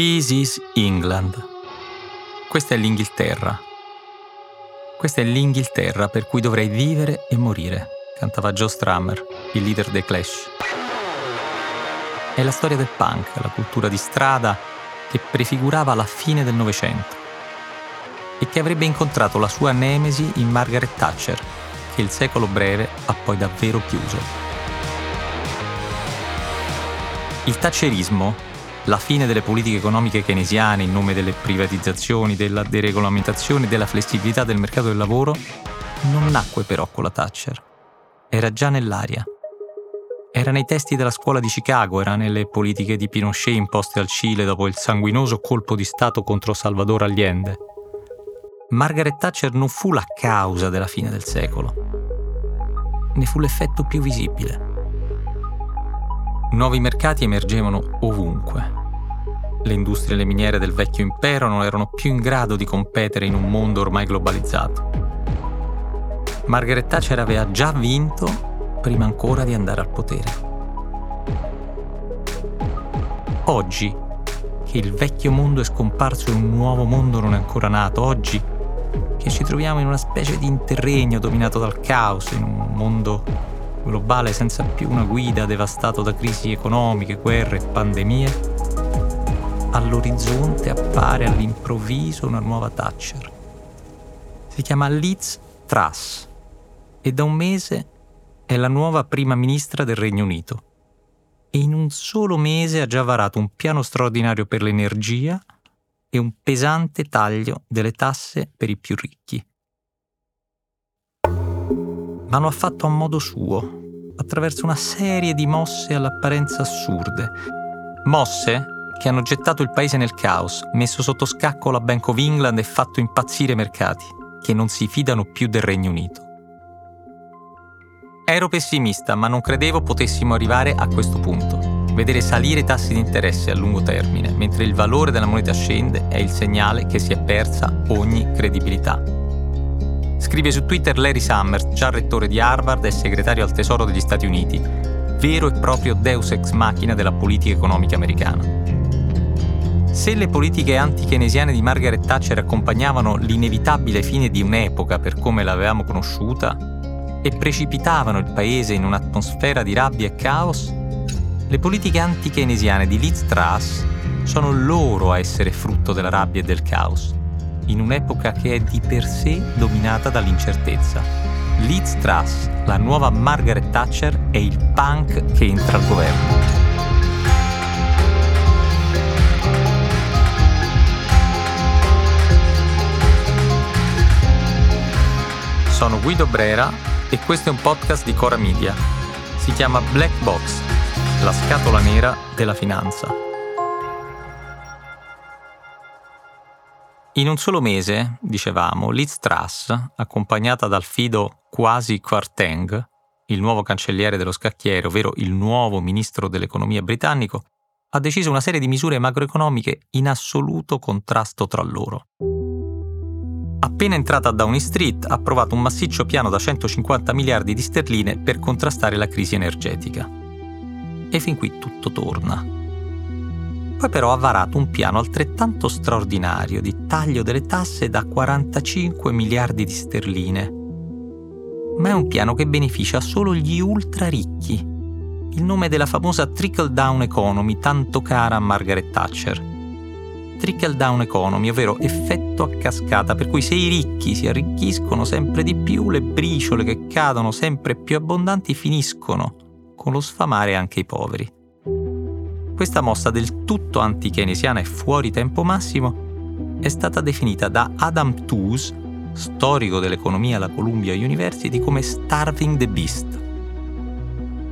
This is England. Questa è l'Inghilterra. Questa è l'Inghilterra per cui dovrei vivere e morire, cantava Joe Strummer, il leader dei Clash. È la storia del punk, la cultura di strada che prefigurava la fine del Novecento e che avrebbe incontrato la sua nemesi in Margaret Thatcher, che il secolo breve ha poi davvero chiuso. Il thatcherismo la fine delle politiche economiche keynesiane in nome delle privatizzazioni, della deregolamentazione e della flessibilità del mercato del lavoro non nacque però con la Thatcher. Era già nell'aria. Era nei testi della scuola di Chicago, era nelle politiche di Pinochet imposte al Cile dopo il sanguinoso colpo di Stato contro Salvador Allende. Margaret Thatcher non fu la causa della fine del secolo, ne fu l'effetto più visibile. Nuovi mercati emergevano ovunque. Le industrie e le miniere del vecchio impero non erano più in grado di competere in un mondo ormai globalizzato. Margaret Thatcher aveva già vinto prima ancora di andare al potere. Oggi, che il vecchio mondo è scomparso e un nuovo mondo non è ancora nato, oggi che ci troviamo in una specie di interregno dominato dal caos, in un mondo globale senza più una guida devastato da crisi economiche, guerre e pandemie, all'orizzonte appare all'improvviso una nuova Thatcher. Si chiama Liz Truss e da un mese è la nuova prima ministra del Regno Unito. E in un solo mese ha già varato un piano straordinario per l'energia e un pesante taglio delle tasse per i più ricchi ma lo ha fatto a modo suo, attraverso una serie di mosse all'apparenza assurde. Mosse che hanno gettato il paese nel caos, messo sotto scacco la Bank of England e fatto impazzire i mercati, che non si fidano più del Regno Unito. Ero pessimista, ma non credevo potessimo arrivare a questo punto. Vedere salire i tassi di interesse a lungo termine, mentre il valore della moneta scende, è il segnale che si è persa ogni credibilità. Scrive su Twitter Larry Summers, già rettore di Harvard e segretario al Tesoro degli Stati Uniti, vero e proprio deus ex machina della politica economica americana. Se le politiche anti-keynesiane di Margaret Thatcher accompagnavano l'inevitabile fine di un'epoca per come l'avevamo conosciuta e precipitavano il paese in un'atmosfera di rabbia e caos, le politiche anti-keynesiane di Liz Truss sono loro a essere frutto della rabbia e del caos in un'epoca che è di per sé dominata dall'incertezza. Liz Truss, la nuova Margaret Thatcher, è il punk che entra al governo. Sono Guido Brera e questo è un podcast di Cora Media. Si chiama Black Box, la scatola nera della finanza. In un solo mese, dicevamo, Liz Truss, accompagnata dal fido quasi Quarteng, il nuovo cancelliere dello scacchiere, ovvero il nuovo ministro dell'economia britannico, ha deciso una serie di misure macroeconomiche in assoluto contrasto tra loro. Appena entrata a Downing Street, ha approvato un massiccio piano da 150 miliardi di sterline per contrastare la crisi energetica. E fin qui tutto torna. Poi però ha varato un piano altrettanto straordinario di taglio delle tasse da 45 miliardi di sterline. Ma è un piano che beneficia solo gli ultra ricchi. Il nome della famosa trickle down economy tanto cara a Margaret Thatcher. Trickle down economy, ovvero effetto a cascata, per cui se i ricchi si arricchiscono sempre di più, le briciole che cadono sempre più abbondanti finiscono con lo sfamare anche i poveri. Questa mossa del tutto anti-keynesiana e fuori tempo massimo è stata definita da Adam Tooze, storico dell'economia alla Columbia University, come starving the beast.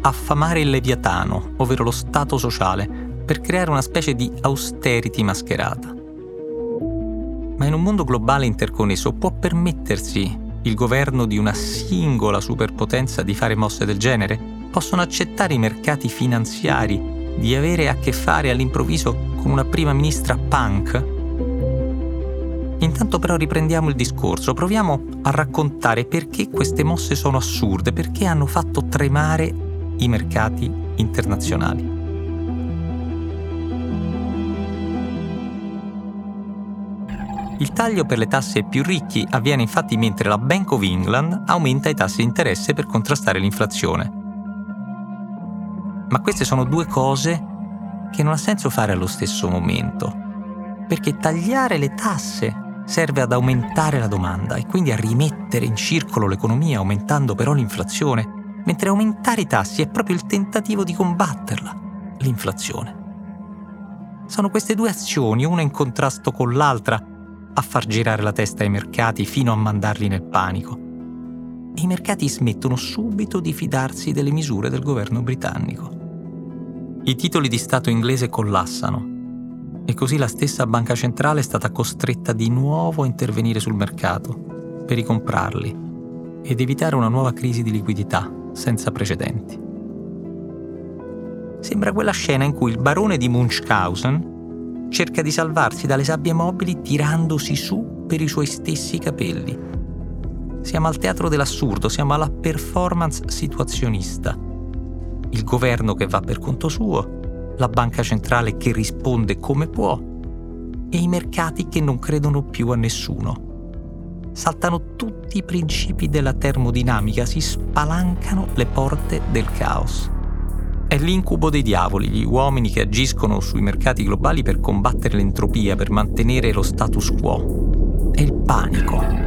Affamare il leviatano, ovvero lo stato sociale, per creare una specie di austerity mascherata. Ma in un mondo globale interconnesso può permettersi il governo di una singola superpotenza di fare mosse del genere? Possono accettare i mercati finanziari di avere a che fare all'improvviso con una prima ministra punk? Intanto però riprendiamo il discorso, proviamo a raccontare perché queste mosse sono assurde, perché hanno fatto tremare i mercati internazionali. Il taglio per le tasse ai più ricchi avviene infatti mentre la Bank of England aumenta i tassi di interesse per contrastare l'inflazione. Ma queste sono due cose che non ha senso fare allo stesso momento, perché tagliare le tasse serve ad aumentare la domanda e quindi a rimettere in circolo l'economia aumentando però l'inflazione, mentre aumentare i tassi è proprio il tentativo di combatterla, l'inflazione. Sono queste due azioni, una in contrasto con l'altra, a far girare la testa ai mercati fino a mandarli nel panico. E i mercati smettono subito di fidarsi delle misure del governo britannico. I titoli di Stato inglese collassano e così la stessa banca centrale è stata costretta di nuovo a intervenire sul mercato per ricomprarli ed evitare una nuova crisi di liquidità senza precedenti. Sembra quella scena in cui il barone di Munchausen cerca di salvarsi dalle sabbie mobili tirandosi su per i suoi stessi capelli. Siamo al teatro dell'assurdo, siamo alla performance situazionista il governo che va per conto suo, la banca centrale che risponde come può e i mercati che non credono più a nessuno. Saltano tutti i principi della termodinamica, si spalancano le porte del caos. È l'incubo dei diavoli, gli uomini che agiscono sui mercati globali per combattere l'entropia, per mantenere lo status quo. È il panico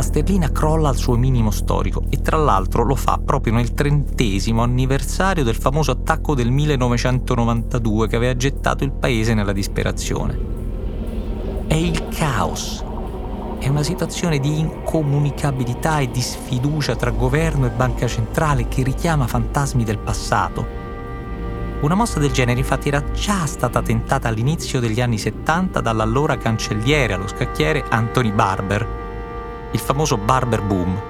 la sterlina crolla al suo minimo storico e tra l'altro lo fa proprio nel trentesimo anniversario del famoso attacco del 1992 che aveva gettato il paese nella disperazione. È il caos. È una situazione di incomunicabilità e di sfiducia tra governo e banca centrale che richiama fantasmi del passato. Una mossa del genere infatti era già stata tentata all'inizio degli anni 70 dall'allora cancelliere allo scacchiere Anthony Barber, il famoso barber boom,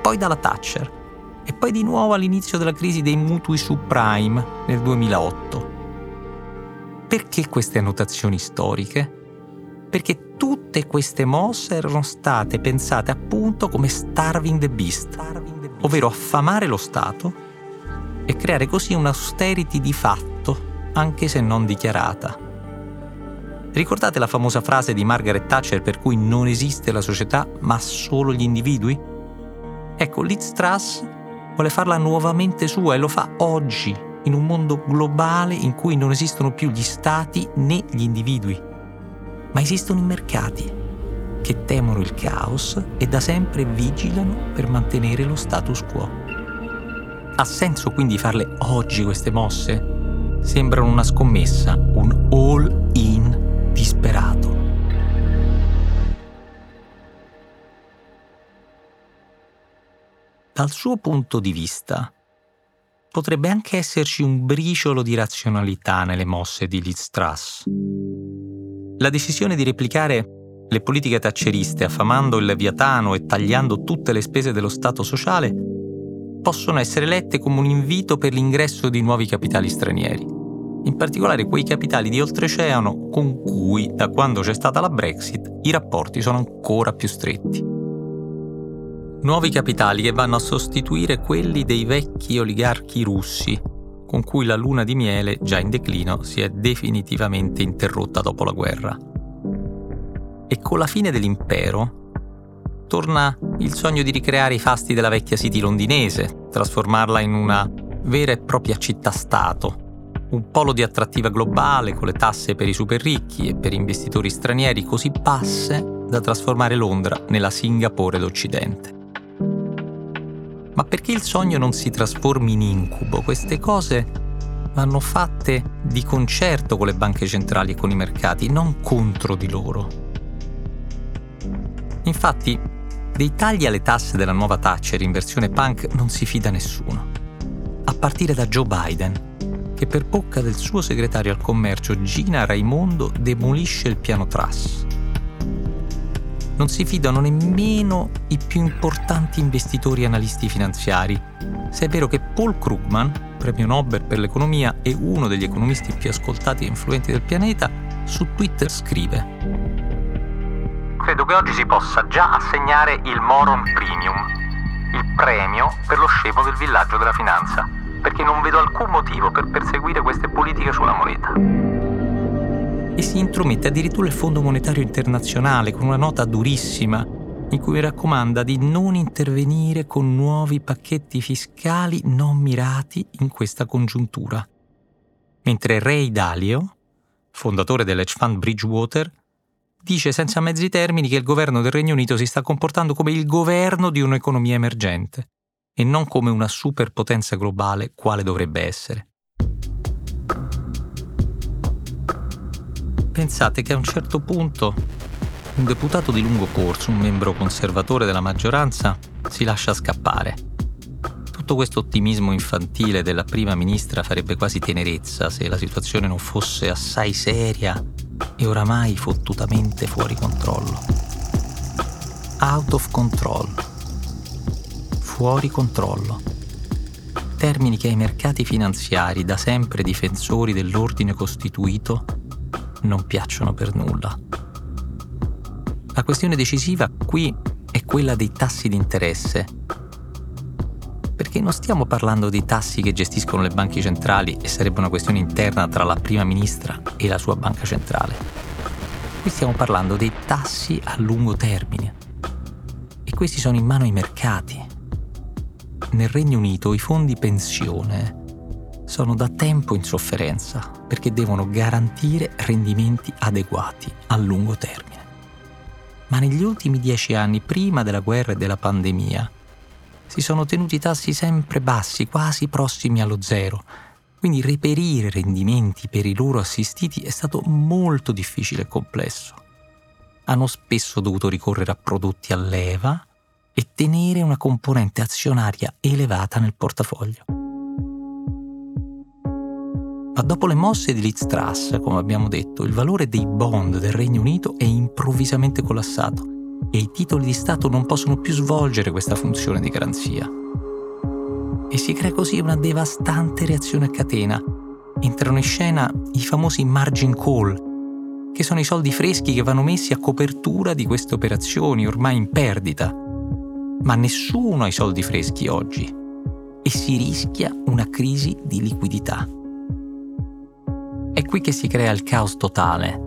poi dalla Thatcher e poi di nuovo all'inizio della crisi dei mutui subprime nel 2008. Perché queste annotazioni storiche? Perché tutte queste mosse erano state pensate appunto come starving the beast, ovvero affamare lo Stato e creare così un'austerity di fatto, anche se non dichiarata. Ricordate la famosa frase di Margaret Thatcher per cui non esiste la società ma solo gli individui? Ecco, Liz Truss vuole farla nuovamente sua e lo fa oggi, in un mondo globale in cui non esistono più gli stati né gli individui, ma esistono i mercati che temono il caos e da sempre vigilano per mantenere lo status quo. Ha senso quindi farle oggi queste mosse? Sembrano una scommessa, un all-in Dal suo punto di vista, potrebbe anche esserci un briciolo di razionalità nelle mosse di Liz Truss. La decisione di replicare le politiche tacceriste affamando il leviatano e tagliando tutte le spese dello Stato sociale possono essere lette come un invito per l'ingresso di nuovi capitali stranieri in particolare quei capitali di oltreoceano con cui, da quando c'è stata la Brexit, i rapporti sono ancora più stretti. Nuovi capitali che vanno a sostituire quelli dei vecchi oligarchi russi, con cui la luna di miele, già in declino, si è definitivamente interrotta dopo la guerra. E con la fine dell'impero torna il sogno di ricreare i fasti della vecchia City londinese, trasformarla in una vera e propria città-stato, un polo di attrattiva globale con le tasse per i super ricchi e per investitori stranieri così basse da trasformare Londra nella Singapore d'Occidente. Ma perché il sogno non si trasformi in incubo? Queste cose vanno fatte di concerto con le banche centrali e con i mercati, non contro di loro. Infatti, dei tagli alle tasse della nuova Thatcher in versione punk non si fida nessuno. A partire da Joe Biden, che per bocca del suo segretario al commercio Gina Raimondo demolisce il piano Truss. Non si fidano nemmeno i più importanti investitori e analisti finanziari, se è vero che Paul Krugman, premio Nobel per l'economia e uno degli economisti più ascoltati e influenti del pianeta, su Twitter scrive Credo che oggi si possa già assegnare il Moron Premium, il premio per lo scemo del villaggio della finanza perché non vedo alcun motivo per perseguire queste politiche sulla moneta. E si intromette addirittura il Fondo Monetario Internazionale con una nota durissima in cui raccomanda di non intervenire con nuovi pacchetti fiscali non mirati in questa congiuntura. Mentre Ray Dalio, fondatore dell'edge fund Bridgewater, dice senza mezzi termini che il governo del Regno Unito si sta comportando come il governo di un'economia emergente e non come una superpotenza globale quale dovrebbe essere. Pensate che a un certo punto un deputato di lungo corso, un membro conservatore della maggioranza, si lascia scappare. Tutto questo ottimismo infantile della prima ministra farebbe quasi tenerezza se la situazione non fosse assai seria e oramai fottutamente fuori controllo. Out of control. Fuori controllo. Termini che ai mercati finanziari, da sempre difensori dell'ordine costituito, non piacciono per nulla. La questione decisiva qui è quella dei tassi di interesse. Perché non stiamo parlando dei tassi che gestiscono le banche centrali e sarebbe una questione interna tra la prima ministra e la sua banca centrale. Qui stiamo parlando dei tassi a lungo termine. E questi sono in mano ai mercati. Nel Regno Unito i fondi pensione sono da tempo in sofferenza perché devono garantire rendimenti adeguati a lungo termine ma negli ultimi dieci anni, prima della guerra e della pandemia, si sono tenuti tassi sempre bassi, quasi prossimi allo zero. Quindi reperire rendimenti per i loro assistiti è stato molto difficile e complesso. Hanno spesso dovuto ricorrere a prodotti a leva e tenere una componente azionaria elevata nel portafoglio. Ma dopo le mosse di Liz Truss, come abbiamo detto, il valore dei bond del Regno Unito è improvvisamente collassato e i titoli di Stato non possono più svolgere questa funzione di garanzia. E si crea così una devastante reazione a catena. Entrano in scena i famosi margin call, che sono i soldi freschi che vanno messi a copertura di queste operazioni ormai in perdita. Ma nessuno ha i soldi freschi oggi e si rischia una crisi di liquidità. Qui che si crea il caos totale,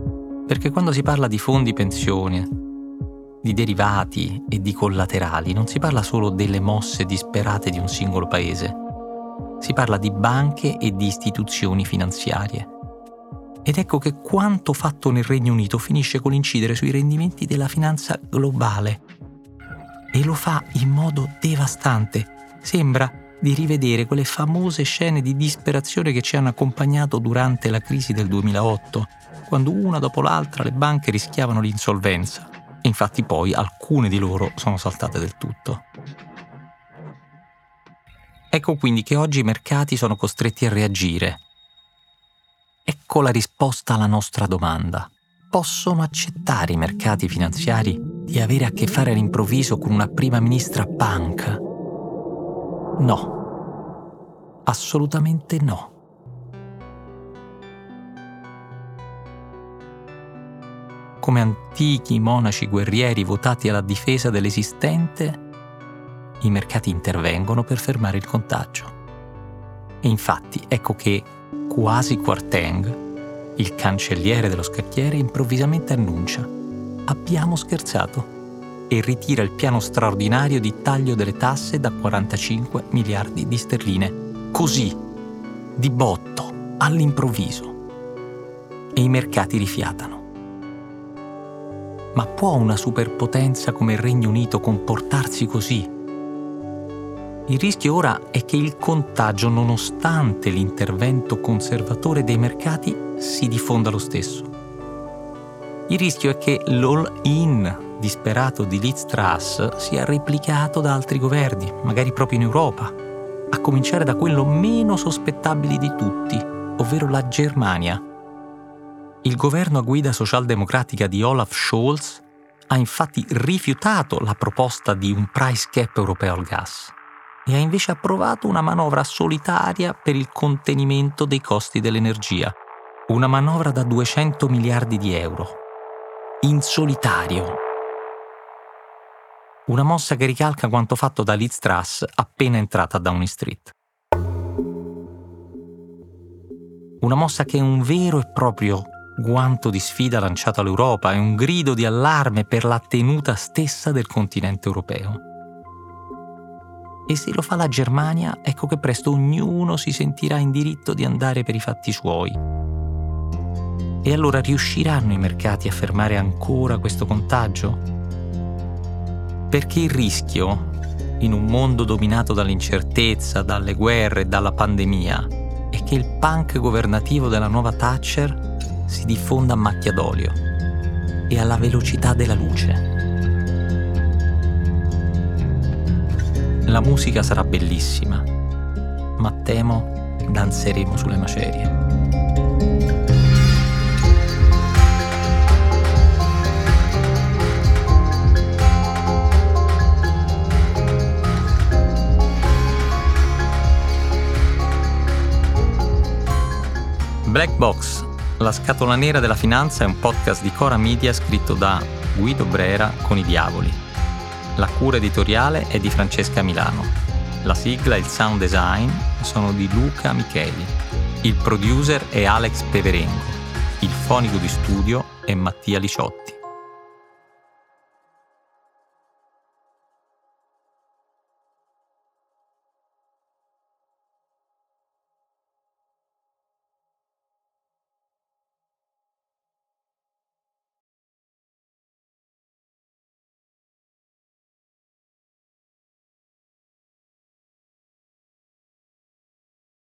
perché quando si parla di fondi pensione, di derivati e di collaterali, non si parla solo delle mosse disperate di un singolo paese, si parla di banche e di istituzioni finanziarie. Ed ecco che quanto fatto nel Regno Unito finisce con l'incidere sui rendimenti della finanza globale. E lo fa in modo devastante. Sembra di rivedere quelle famose scene di disperazione che ci hanno accompagnato durante la crisi del 2008, quando una dopo l'altra le banche rischiavano l'insolvenza. Infatti poi alcune di loro sono saltate del tutto. Ecco quindi che oggi i mercati sono costretti a reagire. Ecco la risposta alla nostra domanda. Possono accettare i mercati finanziari di avere a che fare all'improvviso con una prima ministra punk? No, assolutamente no. Come antichi monaci guerrieri votati alla difesa dell'esistente, i mercati intervengono per fermare il contagio. E infatti ecco che quasi Quarteng, il cancelliere dello scacchiere, improvvisamente annuncia abbiamo scherzato e ritira il piano straordinario di taglio delle tasse da 45 miliardi di sterline. Così, di botto, all'improvviso. E i mercati rifiatano. Ma può una superpotenza come il Regno Unito comportarsi così? Il rischio ora è che il contagio, nonostante l'intervento conservatore dei mercati, si diffonda lo stesso. Il rischio è che l'all-in disperato di Liz Truss sia replicato da altri governi, magari proprio in Europa, a cominciare da quello meno sospettabile di tutti, ovvero la Germania. Il governo a guida socialdemocratica di Olaf Scholz ha infatti rifiutato la proposta di un price cap europeo al gas e ha invece approvato una manovra solitaria per il contenimento dei costi dell'energia, una manovra da 200 miliardi di euro. In solitario. Una mossa che ricalca quanto fatto da Liz Truss appena entrata a Downing Street. Una mossa che è un vero e proprio guanto di sfida lanciato all'Europa, è un grido di allarme per la tenuta stessa del continente europeo. E se lo fa la Germania, ecco che presto ognuno si sentirà in diritto di andare per i fatti suoi. E allora riusciranno i mercati a fermare ancora questo contagio? Perché il rischio, in un mondo dominato dall'incertezza, dalle guerre, dalla pandemia, è che il punk governativo della nuova Thatcher si diffonda a macchia d'olio e alla velocità della luce. La musica sarà bellissima, ma temo danzeremo sulle macerie. Black Box, la scatola nera della finanza è un podcast di Cora Media scritto da Guido Brera con i Diavoli la cura editoriale è di Francesca Milano. La sigla e il sound design sono di Luca Micheli. Il producer è Alex Peverengo. Il fonico di studio è Mattia Liciotti.